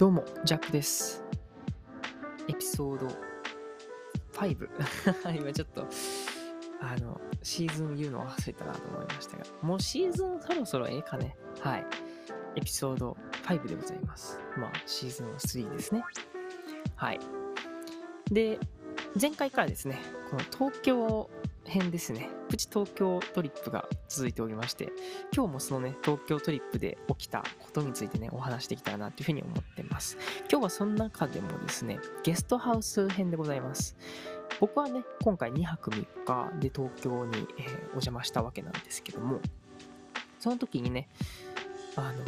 どうも、ジャックです。エピソード5。今ちょっと、あの、シーズン言うの忘れたなと思いましたが、もうシーズンそろそろええかね。はい。エピソード5でございます。まあ、シーズン3ですね。はい。で、前回からですね、この東京編ですね、プチ東京トリップが続いておりまして、今日もそのね、東京トリップで起きたことについてね、お話しできたらなというふうに思ってます。今日はその中でもですね、ゲストハウス編でございます。僕はね、今回2泊3日で東京に、えーお邪魔したわけなんですけども、その時にね、あの、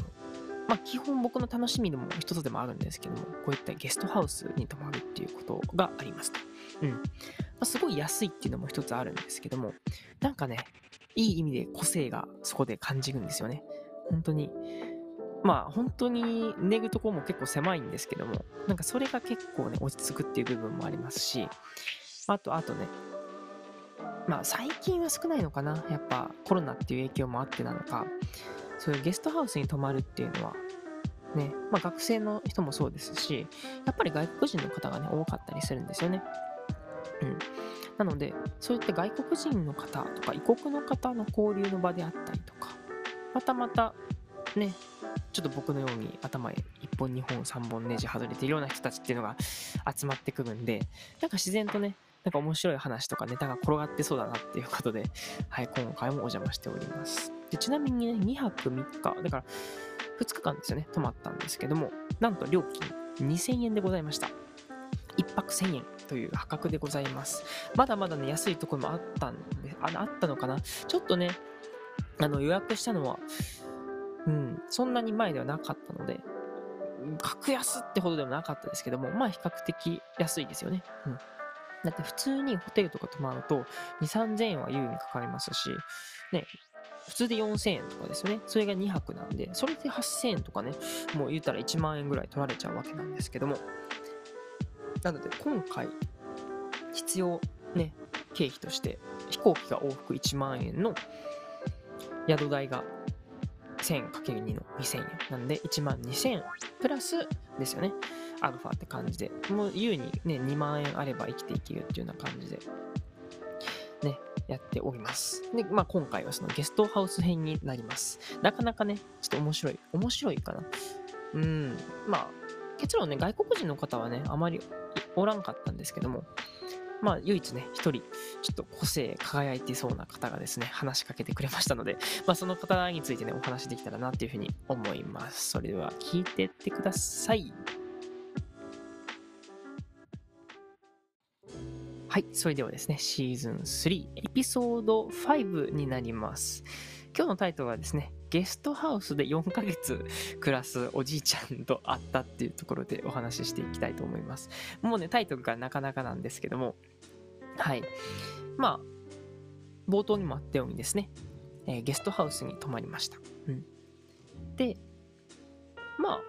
まあ、基本僕の楽しみでも一つでもあるんですけども、こういったゲストハウスに泊まるっていうことがありますと。うん。まあ、すごい安いっていうのも一つあるんですけども、なんかね、いい意味で個性がそこで感じるんですよね。本当に。まあ本当に寝るとこも結構狭いんですけども、なんかそれが結構ね、落ち着くっていう部分もありますし、あと、あとね、まあ最近は少ないのかな。やっぱコロナっていう影響もあってなのか、そういうゲストハウスに泊まるっていうのは、ね、まあ学生の人もそうですし、やっぱり外国人の方がね、多かったりするんですよね。うん。なので、そういった外国人の方とか異国の方の交流の場であったりとか、またまたね、ちょっと僕のように頭へ1本2本3本ネジ外れているような人たちっていうのが集まってくるんで、なんか自然とね、なんか面白い話とかネタが転がってそうだなっていうことで、はい、今回もお邪魔しております。でちなみにね、2泊3日、だから2日間ですよね、泊まったんですけども、なんと料金2000円でございました。1泊1000円という破格でございます。まだまだね、安いところもあったんで、ああったのかなちょっとね、あの予約したのは、うん、そんなに前ではなかったので、格安ってほどでもなかったですけども、まあ比較的安いですよね。うん。だって普通にホテルとか泊まると、2、3000円は優にかかりますし、ね、普通で4000円とかですよね。それが2泊なんで、それで8000円とかね、もう言ったら1万円ぐらい取られちゃうわけなんですけども。なので今回、必要ね、経費として、飛行機が往復1万円の宿代が 1000×2 の2000円なんで1万2000円プラスですよね。アルファって感じでもう優にね2万円あれば生きていけるっていうような感じでねやっております。でまあ今回はそのゲストハウス編になります。なかなかねちょっと面白い面白いかな。うんまあ結論ね外国人の方はねあまりおらんかったんですけどもまあ唯一ね一人ちょっと個性輝いてそうな方がですね話しかけてくれましたので まあ、その方についてね、お話できたらなっていうふうに思います。それでは聞いてってください。はい、それではですね、シーズン3、エピソード5になります。今日のタイトルはですね、ゲストハウスで4ヶ月暮らすおじいちゃんと会ったっていうところでお話ししていきたいと思います。もうね、タイトルがなかなかなんですけども、はい。まあ、冒頭にもあったようにですね、えーゲストハウスに泊まりました。うん、で、まあ、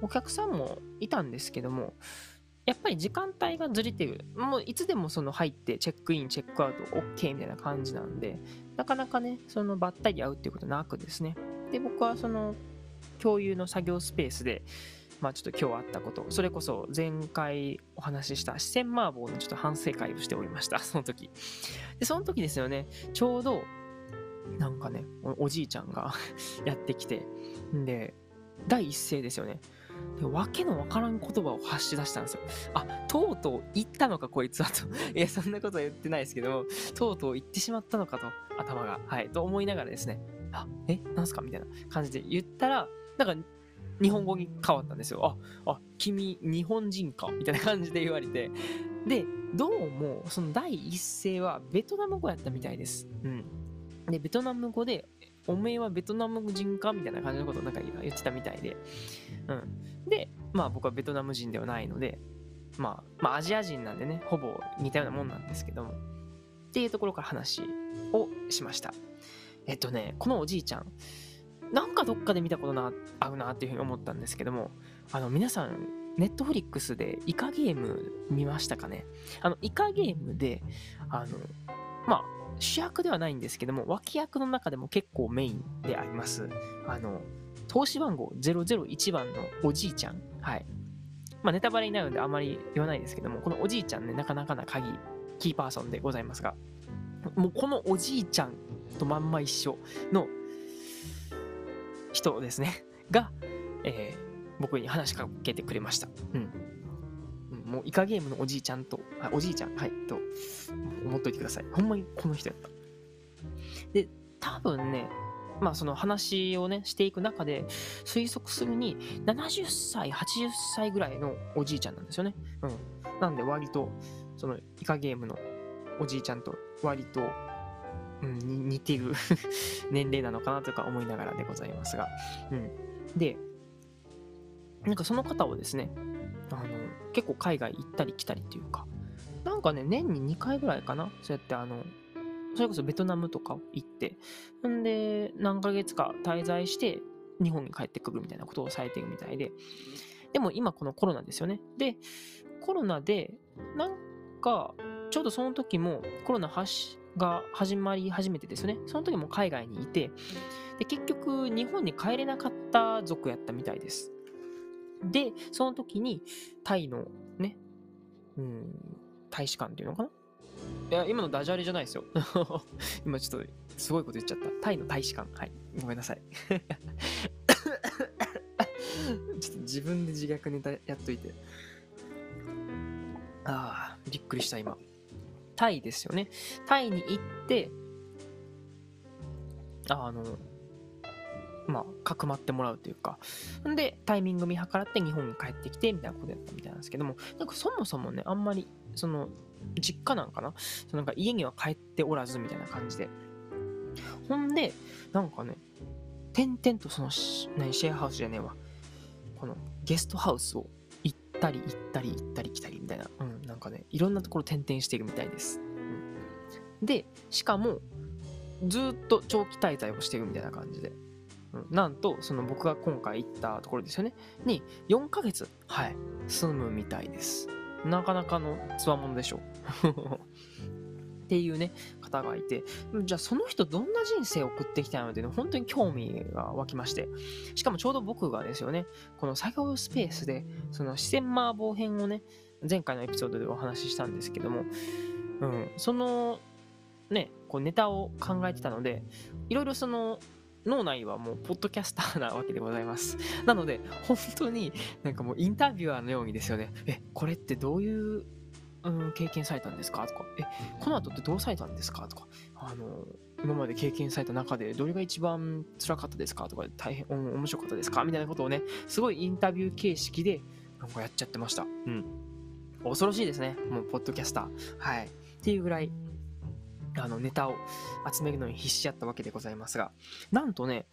お客さんもいたんですけども、やっぱり時間帯がずれてる。もういつでもその入ってチェックイン、チェックアウト OK みたいな感じなんで、なかなかね、そのばったり会うっていうことなくですね。で、僕はその共有の作業スペースで、まあちょっと今日あったこと、それこそ前回お話しした四川麻婆のちょっと反省会をしておりました、その時。で、その時ですよね、ちょうどなんかね、おおじいちゃんが やってきて、んで、第一声ですよね。で、わけのわからん言葉を発し出したんですよ。あ、とうとう言ったのか、こいつはと。いや、そんなことは言ってないですけど、とうとう言ってしまったのかと、頭が。はい。と思いながらですね、あ、え、なんすか？みたいな感じで言ったら、なんか、日本語に変わったんですよ。あ、あ、君、日本人か？みたいな感じで言われて。で、どうも、その第一声はベトナム語やったみたいです。うん。で、ベトナム語で、おめえはベトナム人か？みたいな感じのことをなんか言ってたみたいで。うん。で、まあ僕はベトナム人ではないので、まあ、まあアジア人なんでね、ほぼ似たようなもんなんですけども。っていうところから話をしました。えっとね、このおじいちゃん、なんかどっかで見たことな、合うなっていうふうに思ったんですけども、あの、皆さん、ネットフリックスでイカゲーム見ましたかね？あの、イカゲームで、あの、まあ、主役ではないんですけども、脇役の中でも結構メインであります。あの、投資番号001番のおじいちゃん。はい。まあ、ネタバレになるのであまり言わないですけども、このおじいちゃんね、なかなかな鍵、キーパーソンでございますが、もうこのおじいちゃんとまんま一緒の人ですね、が、えー、僕に話しかけてくれました。うん。もうイカゲームのおじいちゃんと、あおじいちゃん、はい、と、思っといてください。ほんまにこの人やった。で、多分ね、まあその話をね、していく中で推測するに、70歳、80歳ぐらいのおじいちゃんなんですよね。うん。なんで割と、そのイカゲームのおじいちゃんと割と、うん、似てる 年齢なのかなとか思いながらでございますが。うん。で、なんかその方をですね、あの、結構海外行ったり来たりというか、なんかね、年に2回ぐらいかなそうやってあの、それこそベトナムとか行って、ほんで、何ヶ月か滞在して、日本に帰ってくるみたいなことをされてるみたいで、でも今このコロナですよね。で、コロナで、なんか、ちょうどその時もコロナが始まり始めてですね、その時も海外にいて、で結局日本に帰れなかった族やったみたいです。で、その時にタイのね、うん、大使館っていうのかないや、今のダジャレじゃないですよ。今ちょっとすごいこと言っちゃった。タイの大使館。はい。ごめんなさい。ちょっと自分で自虐ネタやっといて。ああ、びっくりした今。タイですよね。タイに行って、あの、まあ、かくまってもらうというか、んで、タイミング見計らって日本に帰ってきて、みたいなことやったみたいなんですけども、なんかそもそもね、あんまり、その、実家なんかな？そのなんか家には帰っておらずみたいな感じで。ほんで、なんかね、点々とその、何、シェアハウスじゃねえわ。このゲストハウスを行ったり行ったり行ったり来たりみたいな、うん、なんかね、いろんなところ転々してるみたいです。うん、で、しかも、ずっと長期滞在をしてるみたいな感じで。うん、なんと、その僕が今回行ったところですよね。に、4ヶ月、はい、住むみたいです。なかなかのつわものでしょう。っていうね、方がいて、じゃあその人どんな人生を送ってきたのっていうの本当に興味が湧きまして、しかもちょうど僕がですよね、この作業スペースで、その四川麻婆編をね、前回のエピソードでお話ししたんですけども、うん、そのね、こうネタを考えてたので、いろいろその脳内はもうポッドキャスターなわけでございます。なので、本当になんかもうインタビュアーのようにですよね。え、これってどういう、うん、経験されたんですか？とか、え、この後ってどうされたんですか？とか、あの、今まで経験された中でどれが一番辛かったですか？とか、大変、面白かったですか？みたいなことをね、すごいインタビュー形式でなんかやっちゃってました。うん。恐ろしいですね。もう、ポッドキャスター。はい。っていうぐらい、あのネタを集めるのに必死やったわけでございますが、なんとね、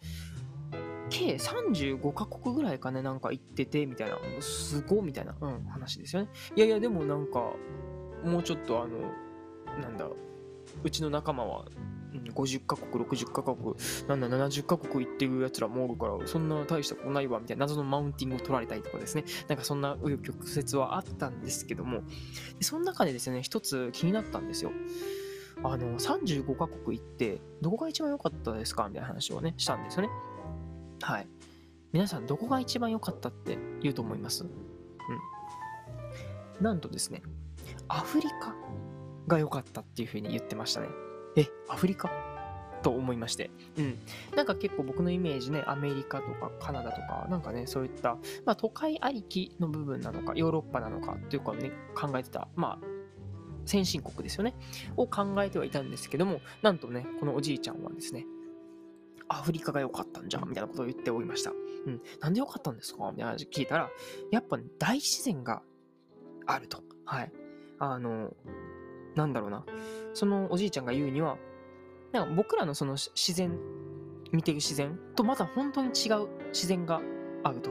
計35カ国ぐらいかね、なんか行ってて、みたいな、すごみたいな、うん、話ですよね。いやいや、でもなんか、もうちょっとあの、なんだ、うちの仲間は、50カ国、60カ国、なんだ、70カ国行ってるやつらもおるから、そんな大したことないわ、みたいな謎のマウンティングを取られたりとかですね。なんかそんな紆余曲折はあったんですけども、その中でですね、一つ気になったんですよ。あの、35カ国行って、どこが一番良かったですか？みたいな話をね、したんですよね。はい。皆さん、どこが一番良かったって言うと思います？うん。なんとですね、アフリカが良かったっていうふうに言ってましたね。え、アフリカ？と思いまして。うん。なんか結構僕のイメージね、アメリカとかカナダとか、なんかね、そういった、まあ都会ありきの部分なのか、ヨーロッパなのかっていうかね、考えてた、まあ先進国ですよね、を考えてはいたんですけども、なんとね、このおじいちゃんはですね、アフリカが良かったんじゃんみたいなことを言っておりました。うん。なんで良かったんですか？みたいな話聞いたら、やっぱ、ね、大自然があると。はい。あの、なんだろうな。そのおじいちゃんが言うには、なんか僕らのその自然、見てる自然とまた本当に違う自然があると。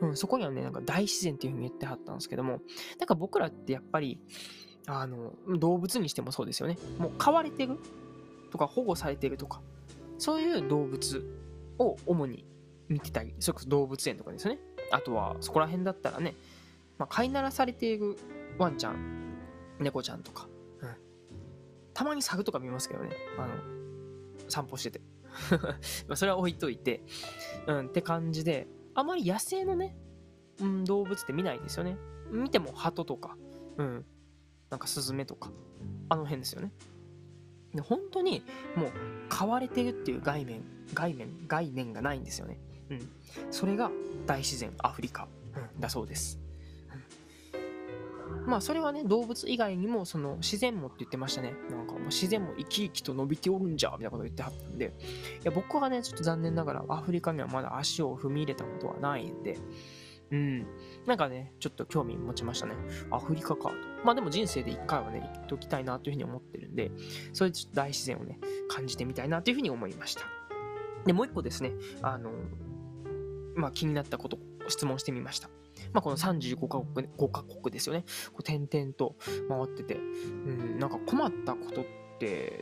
うん、そこにはね、なんか大自然っていうふうに言ってはったんですけども、なんか僕らってやっぱり、あの、動物にしてもそうですよね。もう飼われてるとか保護されてるとか、そういう動物を主に見てたり、それこそ動物園とかですね。あとは、そこら辺だったらね、まあ、飼いならされているワンちゃん、猫ちゃんとか、うん。たまに猿とか見ますけどね。あの、散歩してて。まそれは置いといて、うん、って感じで、あまり野生のね、うん、動物って見ないんですよね。見ても鳩とか、うん、なんかスズメとか、あの辺ですよね。で本当にもう飼われてるっていう概念、概念、概念がないんですよね。うん。それが大自然、アフリカ、うん、だそうです。まあそれはね、動物以外にもその自然もって言ってましたね。なんかもう自然も生き生きと伸びておるんじゃ、みたいなこと言ってはったんで、いや僕はね、ちょっと残念ながらアフリカにはまだ足を踏み入れたことはないんで、うん。なんかね、ちょっと興味持ちましたね。アフリカかと。まあでも人生で一回はね、行っておきたいなというふうに思ってるんで、それでちょっと大自然をね、感じてみたいなというふうに思いました。で、もう一個ですね、あの、まあ気になったこと質問してみました。まあ、この35カ国、5カ国ですよね。こう点々と回ってて、うん、なんか困ったことって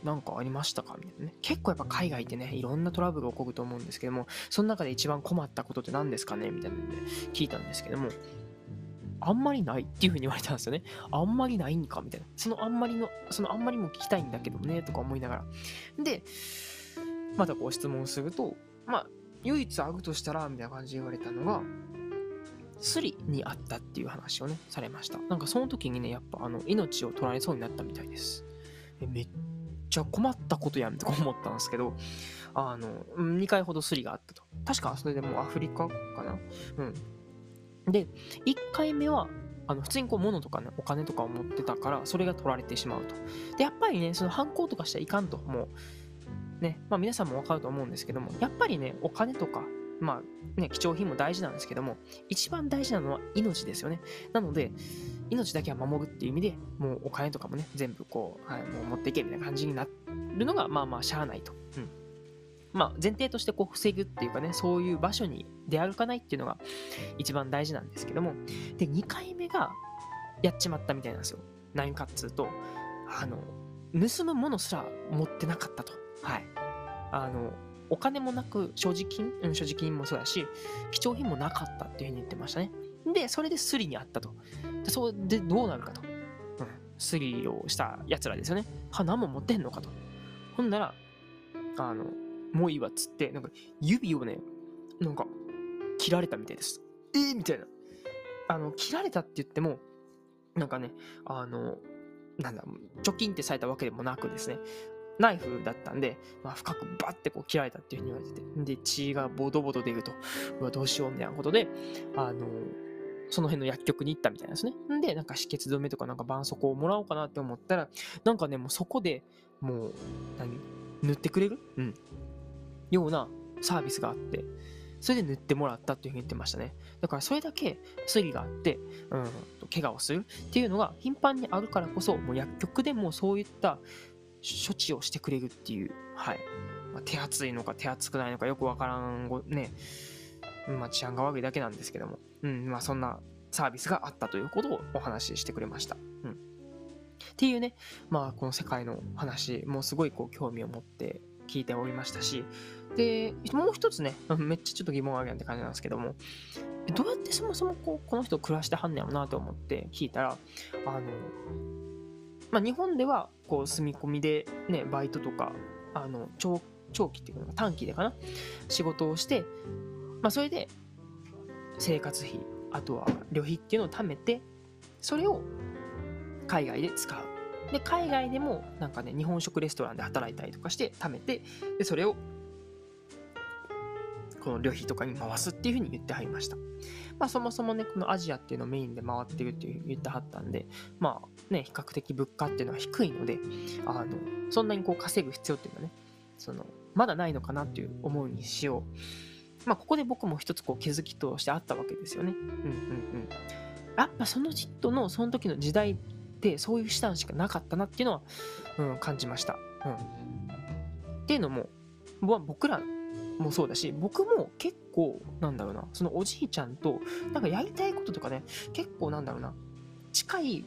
何かありましたか？みたいなね。結構やっぱ海外ってね、いろんなトラブルが起こると思うんですけども、その中で一番困ったことって何ですかね？みたいなので聞いたんですけども、あんまりないっていう風に言われたんですよね。あんまりないんか？みたいな。そのあんまりの、そのあんまりも聞きたいんだけどね、とか思いながら。で、またこう質問すると、まあ、唯一あるとしたら、みたいな感じで言われたのが、スリにあったっていう話をね、されました。なんかその時にね、やっぱあの、命を取られそうになったみたいです。めっちゃ困ったことやんとか思ったんですけど、あの、2回ほどスリがあったと。確かそれでもうアフリカかな？うん。で、1回目は、あの普通にこう物とかね、お金とかを持ってたから、それが取られてしまうと。で、やっぱりね、その犯行とかしちゃいかんと、もう、ね、まあ皆さんもわかると思うんですけども、やっぱりね、お金とかまあね、貴重品も大事なんですけども、一番大事なのは命ですよね。なので、命だけは守るっていう意味で、もうお金とかもね、全部こう、はい、もう持っていけみたいな感じになるのが、まあまあ、しゃあないと。うん。まあ、前提としてこう、防ぐっていうかね、そういう場所に出歩かないっていうのが一番大事なんですけども、で、2回目がやっちまったみたいなんですよ。何かっつうと、あの、盗むものすら持ってなかったと。はい。あの、お金もなく、所持金、うん、所持金もそうだし、貴重品もなかったっていうふうに言ってましたね。で、それでスリにあったと。で、それでどうなるかと。うん。スリをした奴らですよね。花も持ってんのかと。ほんなら、あの、もういいわっつって、なんか指をね、なんか切られたみたいです。えー、みたいな。あの、切られたって言っても、なんかね、あの、なんだ、貯金ってされたわけでもなくですね、ナイフだったんで、まあ、深くバッてこう切られたっていうふうに言われてて、で、血がボドボド出ると、うわ、どうしようみたいなことで、あの、その辺の薬局に行ったみたいなんですね。んで、なんか止血止めとかなんか絆創膏をもらおうかなって思ったら、なんかね、もうそこでもう、何塗ってくれる？うん。ようなサービスがあって、それで塗ってもらったっていうふうに言ってましたね。だからそれだけ薬があって、うん、怪我をするっていうのが頻繁にあるからこそ、もう薬局でもそういった処置をしてくれるっていう、はい。まあ、手厚いのか手厚くないのかよくわからんご、ね、まあ、治安が悪いだけなんですけども、うん、まあ、そんなサービスがあったということをお話ししてくれました。うん。っていうね、まあ、この世界の話、もすごいこう興味を持って聞いておりましたし、で、もう一つね、めっちゃちょっと疑問あるやんって感じなんですけども、どうやってそもそもこうこの人暮らしてはんねやろなと思って聞いたら、あの、まあ、日本ではこう住み込みで、ね、バイトとかあの長長期っていうか短期でかな仕事をして、まあ、それで生活費あとは旅費っていうのを貯めてそれを海外で使うで海外でもなんかね日本食レストランで働いたりとかして貯めてでそれをこの旅費とかに回すっていうふうに言ってはりました。まあそもそもね、このアジアっていうのをメインで回ってるって言ってはったんで、まあね、比較的物価っていうのは低いので、あの、そんなにこう稼ぐ必要っていうのはね、その、まだないのかなっていう思うにしよう。まあここで僕も一つこう気づきとしてあったわけですよね。うんうんうん。やっぱその人のその時の時代ってそういう手段しかなかったなっていうのは、うん、感じました。うん。っていうのも、僕らもそうだし、僕も結構、なんだろうな、そのおじいちゃんと、なんかやりたいこととかね、結構なんだろうな、近い、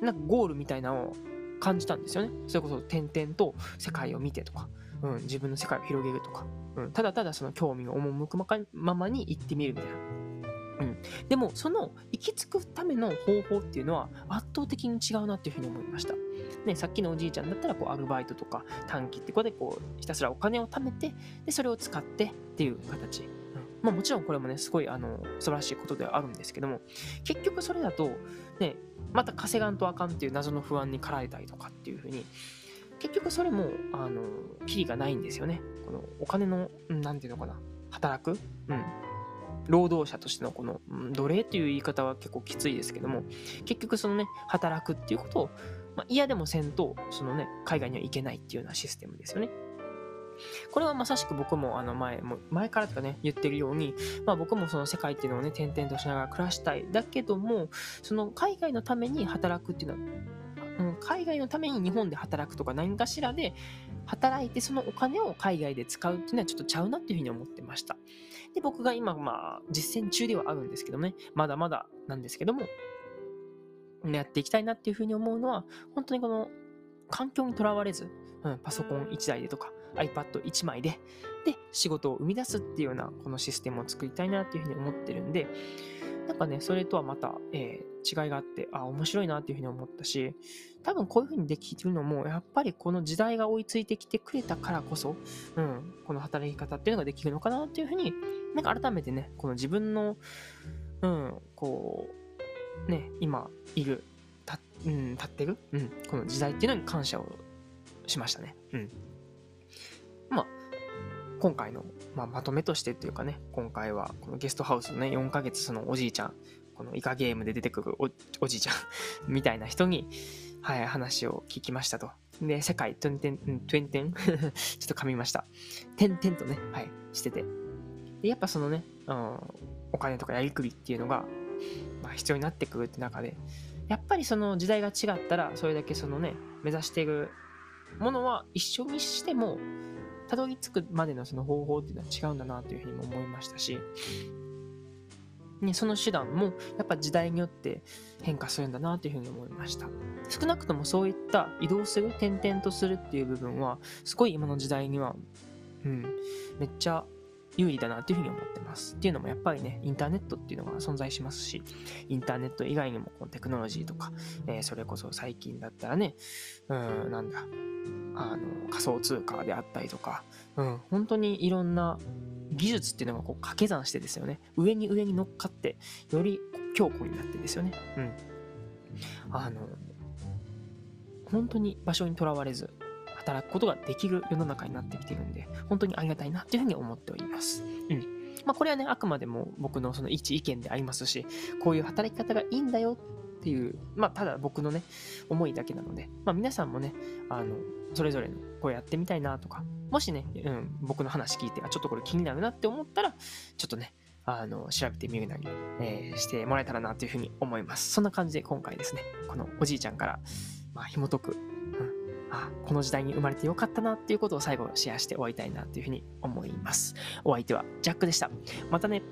なんかゴールみたいなのを感じたんですよね。それこそ点々と世界を見てとか、うん、自分の世界を広げるとか、うん、ただただその興味を赴くままに行ってみるみたいな。うん、でもその行き着くための方法っていうのは圧倒的に違うなっていうふうに思いました。ね、さっきのおじいちゃんだったらこうアルバイトとか短期ってことでこうひたすらお金を貯めてでそれを使ってっていう形、まあもちろんこれもね、すごいあの素晴らしいことではあるんですけども、結局それだと、ね、また稼がんとあかんっていう謎の不安に駆られたりとかっていうふうに、結局それも、あの、キリがないんですよね。このお金の、なんていうのかな、働く、うん、労働者としてのこの奴隷という言い方は結構きついですけども結局そのね働くっていうことを、まあ、嫌でもせんとそのね海外には行けないっていうようなシステムですよね。これはまさしく僕もあの前も前からとかね言ってるように、まあ、僕もその世界っていうのをね転々としながら暮らしたいだけどもその海外のために働くっていうのはうん、海外のために日本で働くとか何かしらで働いてそのお金を海外で使うっていうのはちょっとちゃうなっていうふうに思ってました。で、僕が今、まあ、実践中ではあるんですけどね、まだまだなんですけども、やっていきたいなっていうふうに思うのは、本当にこの環境にとらわれず、うん、パソコン1台でとか iPad1 枚で、で、仕事を生み出すっていうようなこのシステムを作りたいなっていうふうに思ってるんで、なんかね、それとはまた、えー、違いがあって、あ、面白いなっていうふうに思ったし、多分こういうふうにできるのも、やっぱりこの時代が追いついてきてくれたからこそ、うん、この働き方っていうのができるのかなっていうふうに、なんか改めてね、この自分の、うん、こう、ね、今いる、た、うん、立ってる、うん、この時代っていうのに感謝をしましたね。うん。今回の、まあ、まとめとしてっていうかね、今回はこのゲストハウスのね、4ヶ月そのおじいちゃん、このイカゲームで出てくるおじいちゃん みたいな人に、はい、話を聞きましたと。で、世界、トゥンテン、トゥンテン？ちょっと噛みました。てんてんとね、はい、してて。で、やっぱそのね、うん、お金とかやりくりっていうのが、まあ、必要になってくるって中で、やっぱりその時代が違ったら、それだけそのね、目指しているものは一緒にしても、たどり着くまでのその方法っていうのは違うんだなというふうにも思いましたし、ね、その手段もやっぱ時代によって変化するんだなというふうに思いました。少なくともそういった移動する、転々とするっていう部分は、すごい今の時代には、うん、めっちゃ有利だなというふうに思ってます。っていうのもやっぱりね、インターネットっていうのが存在しますし、インターネット以外にもこのテクノロジーとか、えー、それこそ最近だったらね、うん、なんだ、あの仮想通貨であったりとか、うん、本当にいろんな技術っていうのがこう掛け算してですよね。上に上に乗っかってより強固になってですよね、うん、あの本当に場所にとらわれず働くことができる世の中になってきてるんで本当にありがたいなというふうに思っております。うんまあ、これはね、あくまでも僕のその一意見でありますし、こういう働き方がいいんだよっていう、まあ、ただ僕のね、思いだけなので、まあ、皆さんもね、あの、それぞれのこれやってみたいなとか、もしね、うん、僕の話聞いて、あ、ちょっとこれ気になるなって思ったら、ちょっとね、あの、調べてみるなり、えー、してもらえたらなというふうに思います。そんな感じで今回ですね、このおじいちゃんから、まあ、紐解く、うん、あ、この時代に生まれてよかったなっていうことを最後シェアして終わりたいなというふうに思います。お相手はジャックでした。またね。